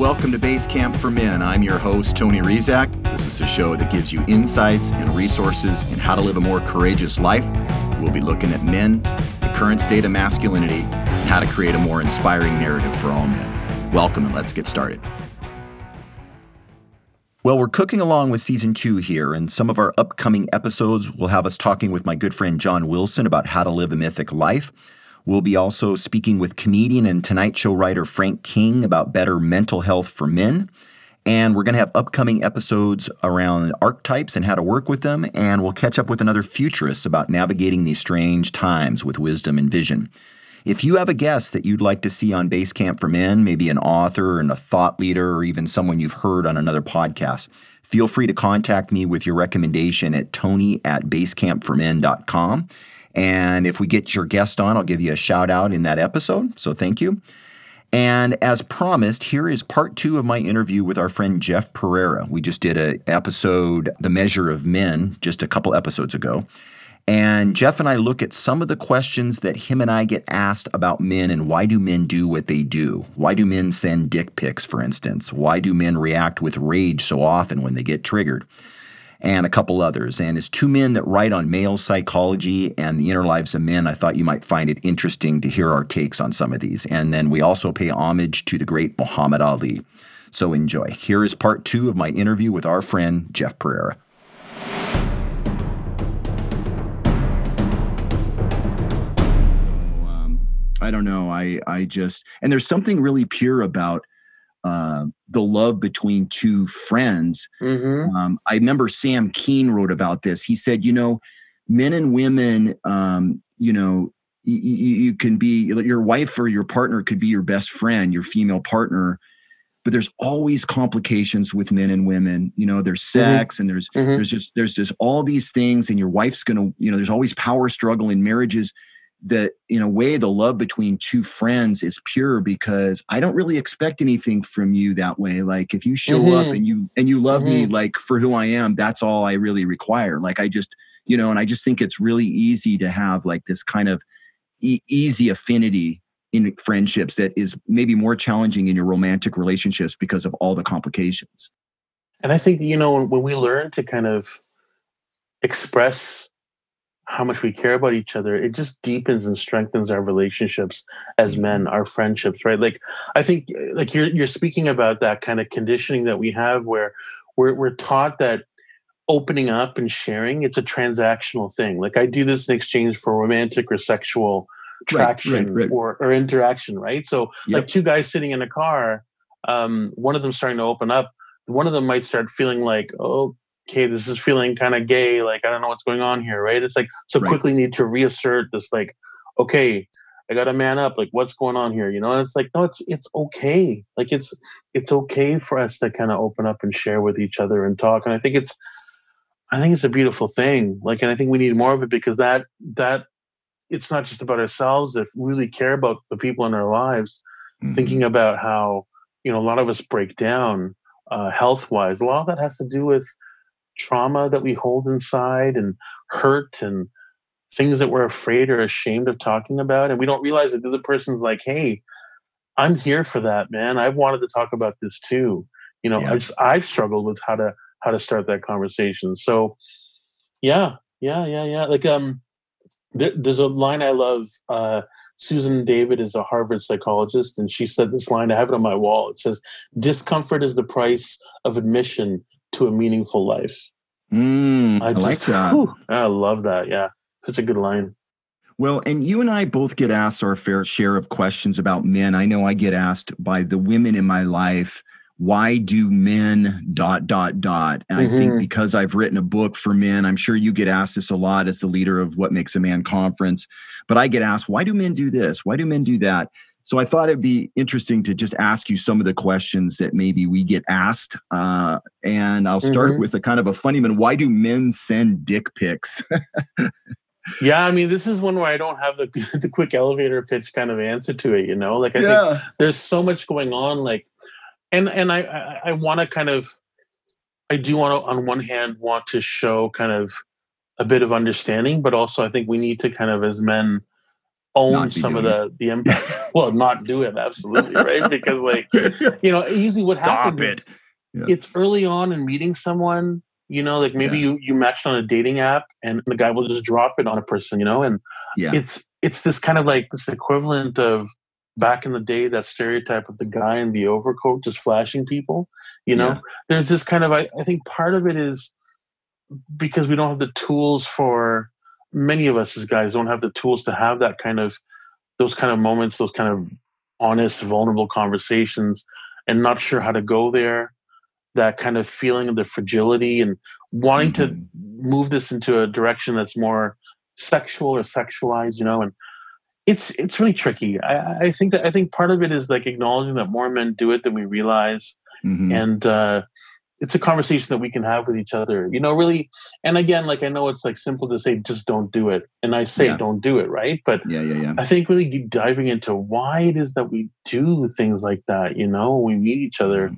welcome to Base Camp for Men. I'm your host, Tony Rizak. This is a show that gives you insights and resources in how to live a more courageous life. We'll be looking at men, the current state of masculinity, and how to create a more inspiring narrative for all men. Welcome, and let's get started. Well, we're cooking along with season two here, and some of our upcoming episodes will have us talking with my good friend John Wilson about how to live a mythic life. We'll be also speaking with comedian and Tonight Show writer Frank King about better mental health for men. And we're going to have upcoming episodes around archetypes and how to work with them. And we'll catch up with another futurist about navigating these strange times with wisdom and vision. If you have a guest that you'd like to see on Basecamp for Men, maybe an author and a thought leader, or even someone you've heard on another podcast, feel free to contact me with your recommendation at tony at basecampformen.com. And if we get your guest on, I'll give you a shout out in that episode. So thank you. And as promised, here is part two of my interview with our friend Jeff Perera. We just did an episode, The Measure of Men, just a couple episodes ago. And Jeff and I look at some of the questions that him and I get asked about men and why do men do what they do? Why do men send dick pics, for instance? Why do men react with rage so often when they get triggered? And a couple others. And as two men that write on male psychology and the inner lives of men, I thought you might find it interesting to hear our takes on some of these. And then we also pay homage to the great Muhammad Ali. So enjoy. Here is part two of my interview with our friend Jeff Perera. Um, I don't know. I I just and there's something really pure about uh, the love between two friends. Mm-hmm. Um, I remember Sam Keen wrote about this. He said, you know, men and women, um, you know, you, you can be your wife or your partner could be your best friend, your female partner, but there's always complications with men and women. You know, there's mm-hmm. sex mm-hmm. and there's mm-hmm. there's just there's just all these things, and your wife's gonna, you know, there's always power struggle in marriages that in a way the love between two friends is pure because i don't really expect anything from you that way like if you show mm-hmm. up and you and you love mm-hmm. me like for who i am that's all i really require like i just you know and i just think it's really easy to have like this kind of e- easy affinity in friendships that is maybe more challenging in your romantic relationships because of all the complications and i think you know when we learn to kind of express how much we care about each other it just deepens and strengthens our relationships as mm-hmm. men our friendships right like i think like you're you're speaking about that kind of conditioning that we have where we're we're taught that opening up and sharing it's a transactional thing like i do this in exchange for romantic or sexual traction right, right, right. Or, or interaction right so yep. like two guys sitting in a car um, one of them starting to open up one of them might start feeling like oh okay, this is feeling kind of gay. Like, I don't know what's going on here, right? It's like, so right. quickly need to reassert this, like, okay, I got to man up. Like, what's going on here? You know, and it's like, no, it's it's okay. Like, it's it's okay for us to kind of open up and share with each other and talk. And I think it's, I think it's a beautiful thing. Like, and I think we need more of it because that that it's not just about ourselves. If we really care about the people in our lives, mm-hmm. thinking about how you know a lot of us break down uh, health wise. A lot of that has to do with trauma that we hold inside and hurt and things that we're afraid or ashamed of talking about and we don't realize that the other person's like hey i'm here for that man. I've wanted to talk about this too. You know yeah. I've, I've struggled with how to how to start that conversation. So yeah yeah yeah yeah. Like um there, there's a line i love uh susan david is a harvard psychologist and she said this line i have it on my wall. It says discomfort is the price of admission to a meaningful life. Mm, I, just, I, like that. Whew, I love that. Yeah, such a good line. Well, and you and I both get asked our fair share of questions about men. I know I get asked by the women in my life, why do men dot dot dot? And mm-hmm. I think mm-hmm. because I've written a book for men, I'm sure you get asked this a lot as the leader of What Makes a Man conference. But I get asked, why do men do this? Why do men do that? So I thought it'd be interesting to just ask you some of the questions that maybe we get asked. Uh, and I'll start mm-hmm. with a kind of a funny one. Why do men send dick pics? yeah, I mean, this is one where I don't have the, the quick elevator pitch kind of answer to it, you know? Like I yeah. think there's so much going on, like and and I I, I want to kind of I do want to on one hand want to show kind of a bit of understanding, but also I think we need to kind of as men own some of the the impact. well, not do it absolutely right because like you know usually what Stop happens it. is Yeah. it's early on in meeting someone. You know, like maybe you you matched on a dating app and the guy will just drop it on a person. You know, and Yeah. it's it's this kind of like this equivalent of back in the day that stereotype of the guy in the overcoat just flashing people. You know, Yeah. there's this kind of I, I think part of it is because we don't have the tools for many of us as guys don't have the tools to have that kind of those kind of moments those kind of honest vulnerable conversations and not sure how to go there that kind of feeling of the fragility and wanting Mhm. to move this into a direction that's more sexual or sexualized you know and it's it's really tricky i i think that i think part of it is like acknowledging that more men do it than we realize Mhm. and uh, it's a conversation that we can have with each other you know really and again like i know it's like simple to say just don't do it and i say Yeah. don't do it right but yeah, yeah, yeah. i think really diving into why it is that we do things like that you know we meet each other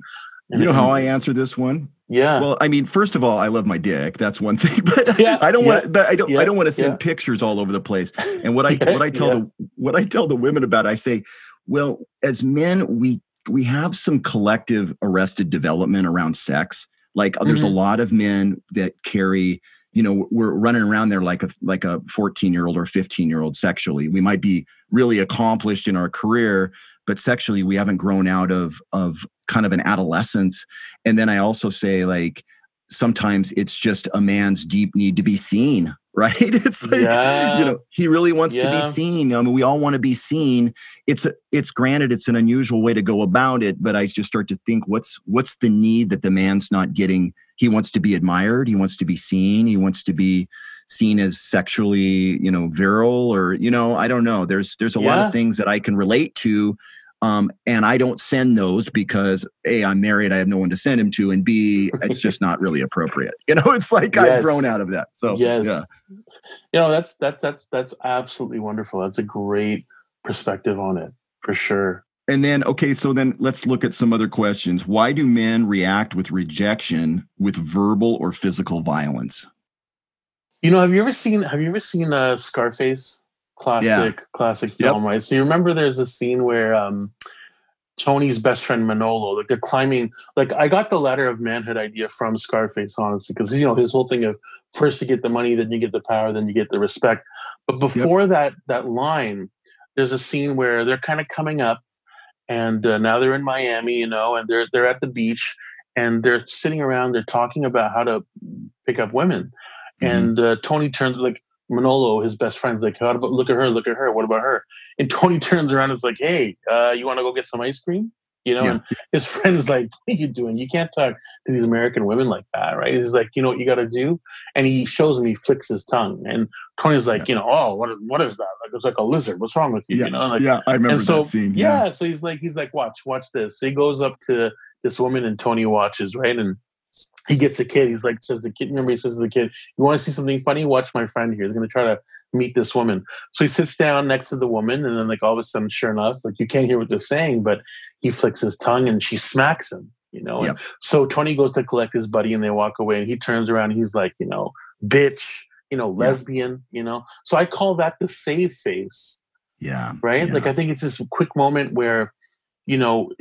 Mm-hmm. You know how I answer this one? yeah Well, I mean, first of all, I love my dick. That's one thing, but Yeah, I don't yeah, want. But I don't. I don't want to send yeah. pictures all over the place. And what I Yeah, what I tell yeah. the what I tell the women about, I say, well, as men, we we have some collective arrested development around sex. Like there's a Mhm. lot of men that carry. You know, we're running around there like a like a 14 year old or 15 year old sexually. We might be really accomplished in our career, but sexually we haven't grown out of of kind of an adolescence. And then I also say like sometimes it's just a man's deep need to be seen, right? It's like Yeah. you know he really wants to be seen. I mean, we all want to be seen. It's a, it's granted it's an unusual way to go about it, but I just start to think what's what's the need that the man's not getting. He wants to be admired. He wants to be seen. He wants to be seen as sexually, you know, virile or you know, I don't know. There's there's a lot of things that I can relate to. Um, and I don't send those because A, I'm married, I have no one to send him to, and B, it's just not really appropriate. You know, it's like I've grown out of that. So yes yeah. you know that's that's that's that's absolutely wonderful that's a great perspective on it for sure And then, okay, so then let's look at some other questions. Why do men react with rejection with verbal or physical violence? You know, have you ever seen have you ever seen uh Scarface? Classic classic Yep. film, right? So you remember there's a scene where um Tony's best friend Manolo, like they're climbing like I got the ladder of manhood idea from Scarface, honestly, because you know his whole thing of first you get the money, then you get the power, then you get the respect. But before that that line, there's a scene where they're kind of coming up and uh, now they're in Miami, you know, and they're they're at the beach and they're sitting around, they're talking about how to pick up women. Mhm. And uh, Tony turns like Manolo, his best friend's like, "How about look at her? Look at her. What about her?" And Tony turns around and is like, "Hey, uh, you want to go get some ice cream?" You know, Yeah. and his friend's like, "What are you doing? You can't talk to these American women like that, right?" He's like, "You know what you got to do?" And he shows him. He flicks his tongue, and Tony's like, "You know, oh, what? What is that? Like it's like a lizard. What's wrong with you?" Yeah, You know, like, yeah, I remember so that scene. yeah. so he's like he's like watch watch this so he goes up to this woman and tony watches right and he gets a kid he's like says the kid remember he says to the kid you want to see something funny watch my friend here he's going to try to meet this woman so he sits down next to the woman and then like all of a sudden sure enough like you can't hear what they're saying but he flicks his tongue and she smacks him you know and Yep. so tony goes to collect his buddy and they walk away and he turns around and he's like you know bitch you know Yeah. lesbian you know so i call that the save face yeah, right? yeah. Like I think it's this quick moment where, you know,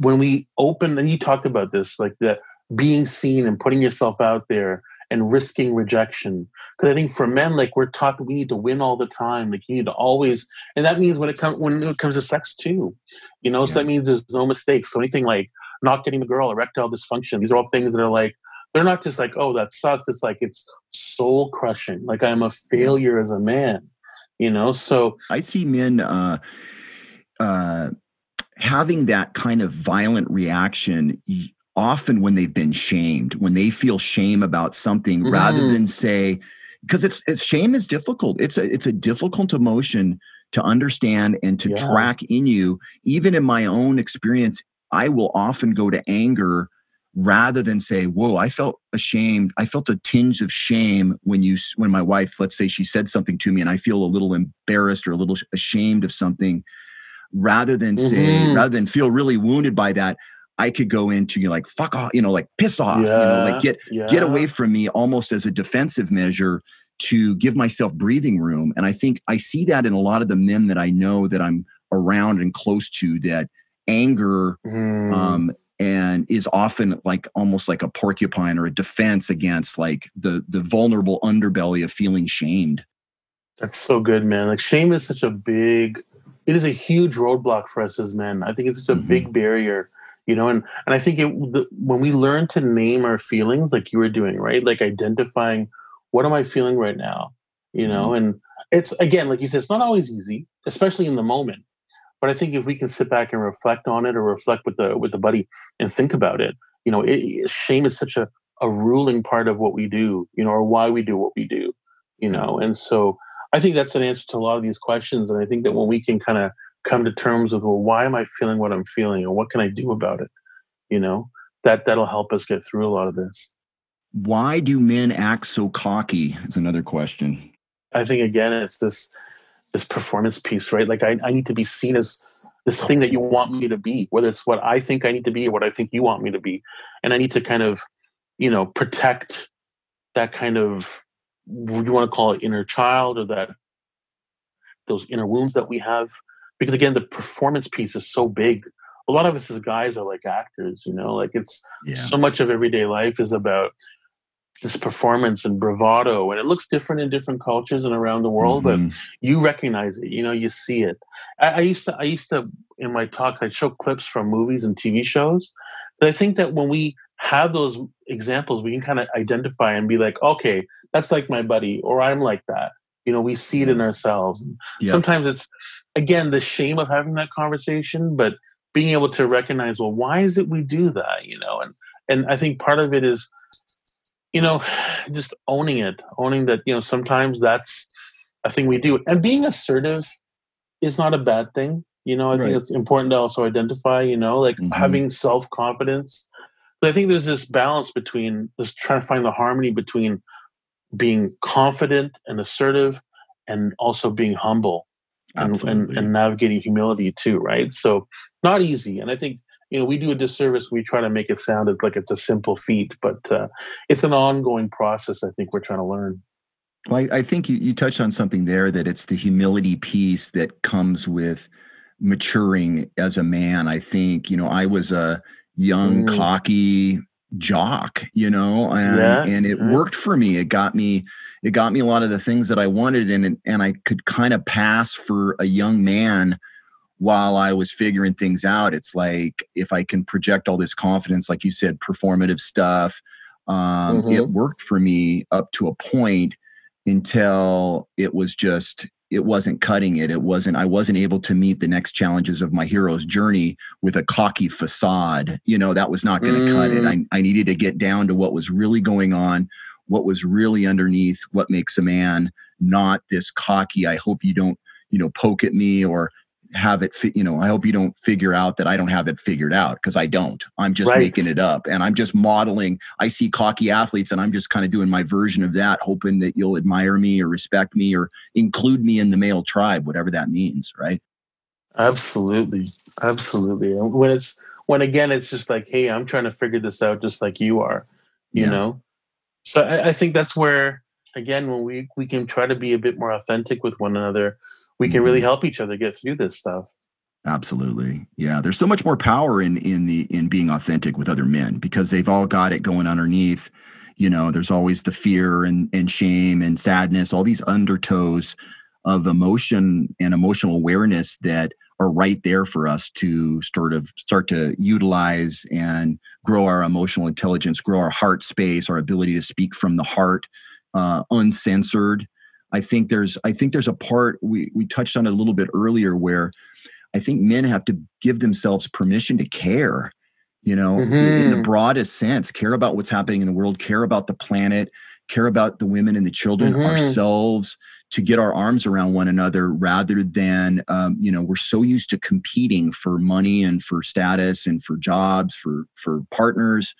when we open, and you talked about this, like the being seen and putting yourself out there and risking rejection. Because I think for men, like we're taught that we need to win all the time. Like you need to always, and that means when it comes when it comes to sex too, you know. So that means there's no mistakes. So anything like not getting the girl, erectile dysfunction, these are all things that are like they're not just like oh that sucks. It's like it's soul crushing. Like I'm a failure as a man, you know. So I see men uh, uh, having that kind of violent reaction often when they've been shamed, when they feel shame about something, rather Mhm. than say, because it's it's shame is difficult. It's a it's a difficult emotion to understand and to Yeah. track in you. Even in my own experience, I will often go to anger rather than say, "Whoa, I felt ashamed. I felt a tinge of shame when you when my wife, let's say, she said something to me, and I feel a little embarrassed or a little ashamed of something." Rather than say, Mhm. rather than feel really wounded by that, I could go into you know, like fuck off, you know, like piss off, you know, like get get away from me almost as a defensive measure to give myself breathing room. And I think I see that in a lot of the men that I know that I'm around and close to that anger mm. um, and is often like almost like a porcupine or a defense against like the the vulnerable underbelly of feeling shamed. That's so good, man. Like shame is such a big it is a huge roadblock for us as men. I think it's such a mm-hmm. big barrier, you know, and and I think it the, when we learn to name our feelings like you were doing, right? Like identifying what am I feeling right now, you know, mm-hmm. and it's again like you said it's not always easy, especially in the moment. But I think if we can sit back and reflect on it or reflect with the with the buddy and think about it, you know, it, shame is such a, a ruling part of what we do, you know, or why we do what we do, you know. And so I think that's an answer to a lot of these questions. And I think that when we can kind of come to terms with, well, why am I feeling what I'm feeling and what can I do about it? You know, that that'll help us get through a lot of this. Why do men act so cocky? Is another question. I think again, it's this this performance piece, right? Like I, I need to be seen as this thing that you want me to be, whether it's what I think I need to be or what I think you want me to be. And I need to kind of, you know, protect that kind of would you want to call it inner child or that those inner wounds that we have. Because again, the performance piece is so big. A lot of us as guys are like actors, you know, like it's yeah. so much of everyday life is about this performance and bravado and it looks different in different cultures and around the world mm-hmm. but you recognize it you know you see it I, I, used to i used to in my talks i'd show clips from movies and tv shows but i think that when we have those examples we can kind of identify and be like okay that's like my buddy or i'm like that you know we see it in ourselves yep. sometimes it's again the shame of having that conversation but being able to recognize well why is it we do that you know and and i think part of it is you know, just owning it, owning that, you know, sometimes that's a thing we do. And being assertive is not a bad thing. You know, I right. think it's important to also identify, you know, like mm-hmm. having self confidence. But I think there's this balance between just trying to find the harmony between being confident and assertive and also being humble and, and, and navigating humility too, right? So not easy. And I think you know we do a disservice we try to make it sound like it's a simple feat but uh, it's an ongoing process i think we're trying to learn well i, I think you, you touched on something there that it's the humility piece that comes with maturing as a man i think you know i was a young mm. cocky jock you know and yeah. and it worked for me it got me it got me a lot of the things that i wanted and and i could kind of pass for a young man while I was figuring things out, it's like if I can project all this confidence, like you said, performative stuff, um, mm-hmm. it worked for me up to a point until it was just it wasn't cutting it it wasn't i wasn't able to meet the next challenges of my hero's journey with a cocky facade you know that was not going to mm. cut it mm. I, I needed to get down to what was really going on what was really underneath what makes a man not this cocky i hope you don't you know poke at me or have it fi- you know i hope you don't figure out that i don't have it figured out because i don't. I'm just right. making it up and i'm just modeling. I see cocky athletes and i'm just kind of doing my version of that hoping that you'll admire me or respect me or include me in the male tribe whatever that means right? Absolutely. Absolutely. And when it's when again it's just like hey i'm trying to figure this out just like you are you yeah. know? So I, I think that's where again when we we can try to be a bit more authentic with one another we can really mm-hmm. help each other get through this stuff. Absolutely. Yeah there's so much more power in in the in being authentic with other men because they've all got it going underneath. You know there's always the fear and and shame and sadness all these undertows of emotion and emotional awareness that are right there for us to sort of start to utilize and grow our emotional intelligence grow our heart space our ability to speak from the heart uh, uncensored I think there's I think there's a part we we touched on it a little bit earlier where I think men have to give themselves permission to care, you know, mm-hmm. in the mm-hmm. broadest sense, care about what's happening in the world, care about the planet, care about the women and the children, mm-hmm. ourselves, to get our arms around one another rather than, um, you know, we're so used to competing for money and for status and for jobs, for for partners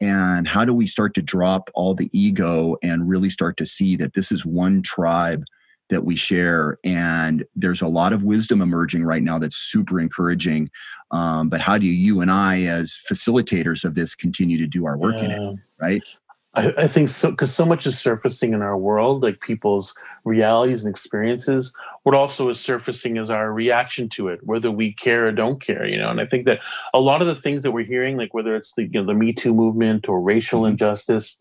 and how do we start to drop all the ego and really start to see that this is one tribe that we share? And there's a lot of wisdom emerging right now that's super encouraging. Um, but how do you and i as facilitators of this continue to do our work yeah. in it right I, I think so because so much is surfacing in our world, like people's realities and experiences. What also is surfacing is our reaction to it, whether we care or don't care. You know, and I think that a lot of the things that we're hearing, like whether it's the you know the Me Too movement or racial mm-hmm. injustice,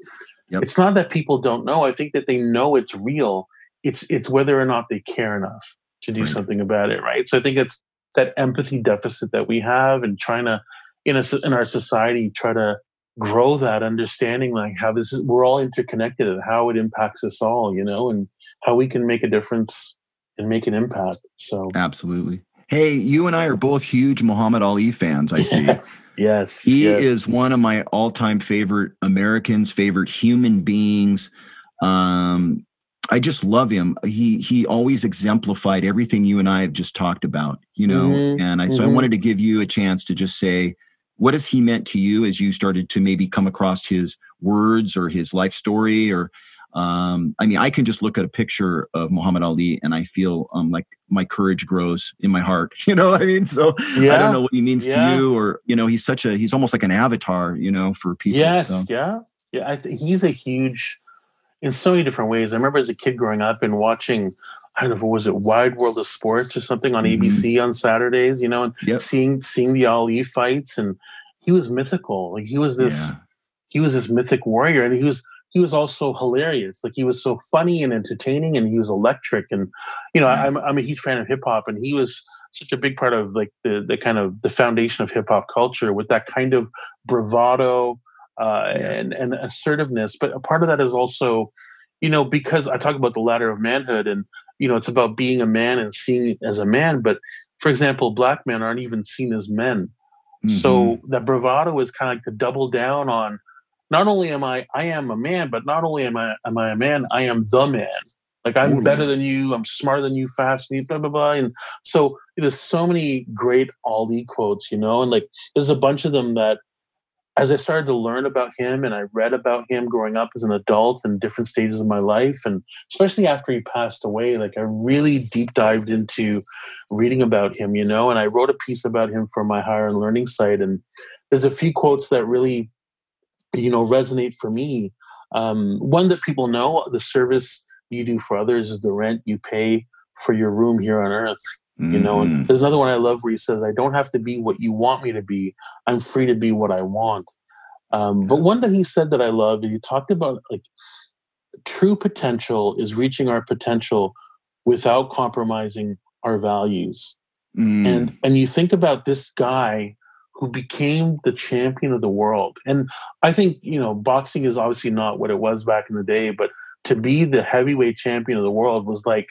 yep. it's not that people don't know. I think that they know it's real. It's it's whether or not they care enough to do right. something about it, right? So I think it's that empathy deficit that we have, and trying to in a in our society try to grow that understanding like how this is we're all interconnected and how it impacts us all you know and how we can make a difference and make an impact so absolutely hey you and i are both huge muhammad ali fans i see yes yes he yes. is one of my all-time favorite americans favorite human beings um I just love him. He he always exemplified everything you and I have just talked about, you know. Mm-hmm. And I so mm-hmm. I wanted to give you a chance to just say what has he meant to you as you started to maybe come across his words or his life story or um, I mean, I can just look at a picture of Muhammad Ali and I feel um, like my courage grows in my heart. You know what I mean? So yeah. I don't know what he means yeah. to you, or you know, he's such a he's almost like an avatar, you know, for people. Yes, so. yeah, yeah. I th- he's a huge in so many different ways. I remember as a kid growing up and watching I don't know, was it Wide World of Sports or something on mm-hmm. ABC on Saturdays, you know, and yep. seeing seeing the Ali fights and he was mythical. Like he was this yeah. he was this mythic warrior and he was he was also hilarious. Like he was so funny and entertaining and he was electric. And you know, yeah. I'm I'm a huge fan of hip hop and he was such a big part of like the the kind of the foundation of hip hop culture with that kind of bravado uh, yeah. and and assertiveness. But a part of that is also, you know, because I talk about the ladder of manhood and you know, it's about being a man and seeing as a man. But for example, black men aren't even seen as men. Mm-hmm. So that bravado is kind of like to double down on not only am I I am a man, but not only am I am I a man, I am the man. Like I'm better than you, I'm smarter than you, faster than you, blah blah blah. And so there's so many great Ali quotes, you know, and like there's a bunch of them that as I started to learn about him and I read about him growing up as an adult in different stages of my life, and especially after he passed away, like I really deep dived into reading about him, you know, and I wrote a piece about him for my Higher Unlearning site. And there's a few quotes that really, you know, resonate for me. Um, one that people know the service you do for others is the rent you pay for your room here on earth. You know, and mm. there's another one I love where he says, I don't have to be what you want me to be. I'm free to be what I want. Um, but one that he said that I love, he talked about like true potential is reaching our potential without compromising our values. Mm. And and you think about this guy who became the champion of the world. And I think, you know, boxing is obviously not what it was back in the day, but to be the heavyweight champion of the world was like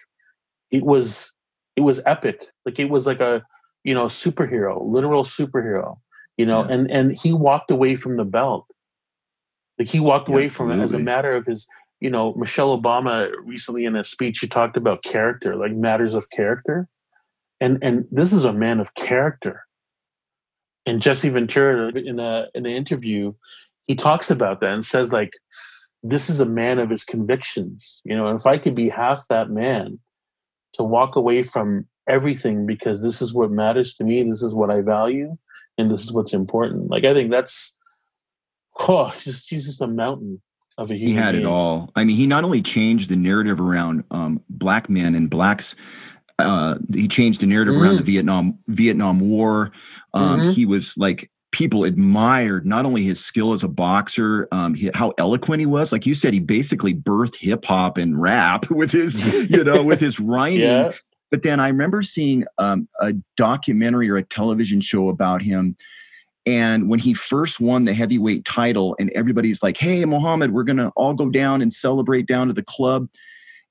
it was it was epic. Like it was like a you know superhero, literal superhero. You know, yeah. and and he walked away from the belt. Like he walked yeah, away from absolutely. it as a matter of his. You know, Michelle Obama recently in a speech she talked about character, like matters of character, and and this is a man of character. And Jesse Ventura in a in an interview, he talks about that and says like, this is a man of his convictions. You know, and if I could be half that man, to walk away from everything because this is what matters to me, this is what I value, and this is what's important. Like I think that's oh, just he's just a mountain of a human. He had being. it all. I mean, he not only changed the narrative around um, black men and blacks. Uh, he changed the narrative mm-hmm. around the mm. Vietnam Vietnam War. Um, mm-hmm. He was like people admired not only his skill as a boxer, um, he, how eloquent he was. Like you said, he basically birthed hip hop and rap with his, you know, with his rhyming. Yeah. But then I remember seeing um, a documentary or a television show about him. And when he first won the heavyweight title, and everybody's like, hey, Muhammad, we're going to all go down and celebrate down to the club.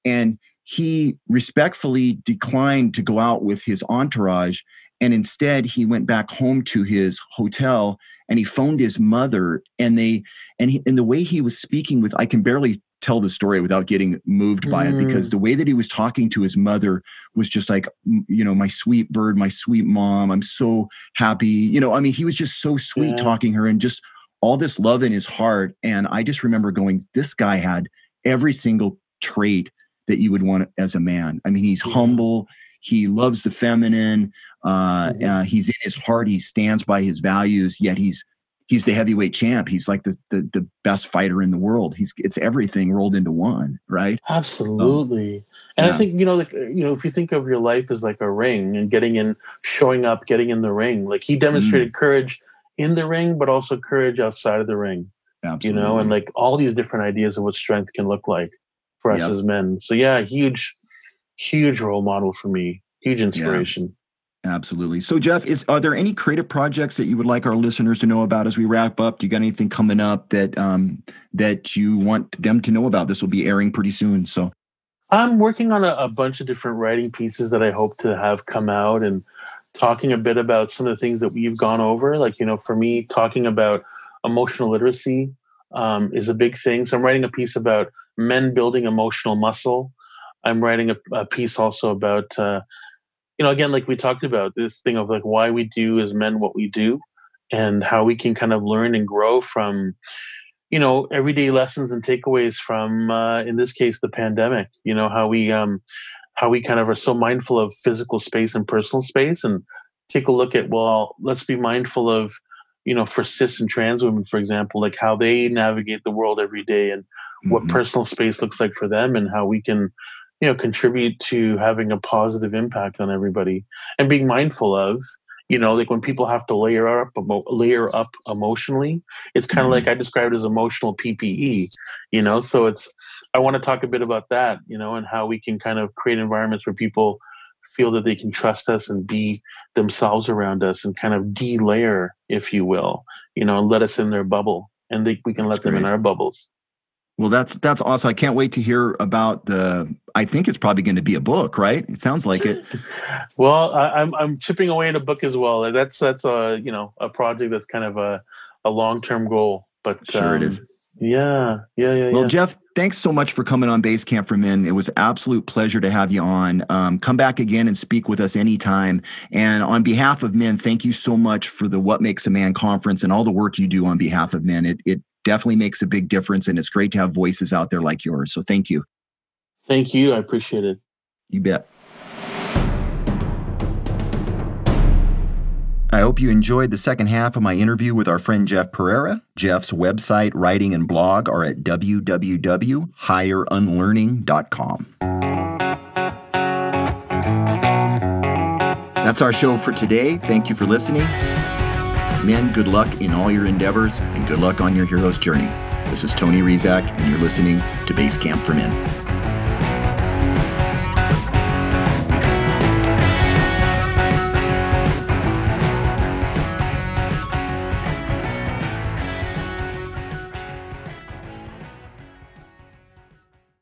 And he respectfully declined to go out with his entourage and instead he went back home to his hotel and he phoned his mother and they and he, and the way he was speaking with i can barely tell the story without getting moved by mm. it because mm. the way that he was talking to his mother was just like you know my sweet bird my sweet mom i'm so happy you know i mean he was just so sweet yeah. talking her and just all this love in his heart and i just remember going this guy had every single trait that you would want as a man i mean he's yeah. humble he loves the feminine. Uh, mm-hmm. uh, he's in his heart. He stands by his values. Yet he's he's the heavyweight champ. He's like the, the, the best fighter in the world. He's it's everything rolled into one, right? Absolutely. Um, and yeah. I think you know, like you know, if you think of your life as like a ring and getting in, showing up, getting in the ring, like he demonstrated mm. courage in the ring, but also courage outside of the ring. Absolutely. You know, and like all these different ideas of what strength can look like for us yep. as men. So yeah, huge, huge role model for me. Huge inspiration. Yeah. Absolutely. So, Jeff, is are there any creative projects that you would like our listeners to know about as we wrap up? Do you got anything coming up that um, that you want them to know about? This will be airing pretty soon. So, I'm working on a, a bunch of different writing pieces that I hope to have come out and talking a bit about some of the things that we've gone over. Like, you know, for me, talking about emotional literacy um, is a big thing. So, I'm writing a piece about men building emotional muscle. I'm writing a, a piece also about uh, you know, again, like we talked about this thing of like why we do as men what we do and how we can kind of learn and grow from, you know, everyday lessons and takeaways from, uh, in this case, the pandemic, you know, how we, um, how we kind of are so mindful of physical space and personal space and take a look at, well, let's be mindful of, you know, for cis and trans women, for example, like how they navigate the world every day and mm-hmm. what personal space looks like for them and how we can, you know contribute to having a positive impact on everybody and being mindful of you know like when people have to layer up layer up emotionally it's kind of mm-hmm. like i described as emotional ppe you know? So it's i want to talk a bit about that you know and how we can kind of create environments where people feel that they can trust us and be themselves around us and kind of de-layer if you will you know and let us in their bubble and they, we can That's let them in our bubbles well, that's that's awesome. I can't wait to hear about the. I think it's probably going to be a book, right? It sounds like it. well, I, am I'm, I'm chipping away at a book as well. That's that's a you know a project that's kind of a a long term goal. But sure, um, it is. Yeah, yeah, yeah. Well, yeah. Jeff, thanks so much for coming on Base Camp for Men. It was absolute pleasure to have you on. Um, come back again and speak with us anytime. And on behalf of men, thank you so much for the What Makes a Man conference and all the work you do on behalf of men. It it definitely makes a big difference. And it's great to have voices out there like yours. So thank you. Thank you. I appreciate it. You bet. I hope you enjoyed the second half of my interview with our friend Jeff Perera. Jeff's website, writing, and blog are at www.higherunlearning.com. That's our show for today. Thank you for listening. Men, good luck in all your endeavors and good luck on your hero's journey. This is Tony Rizak, and you're listening to Base Camp for Men.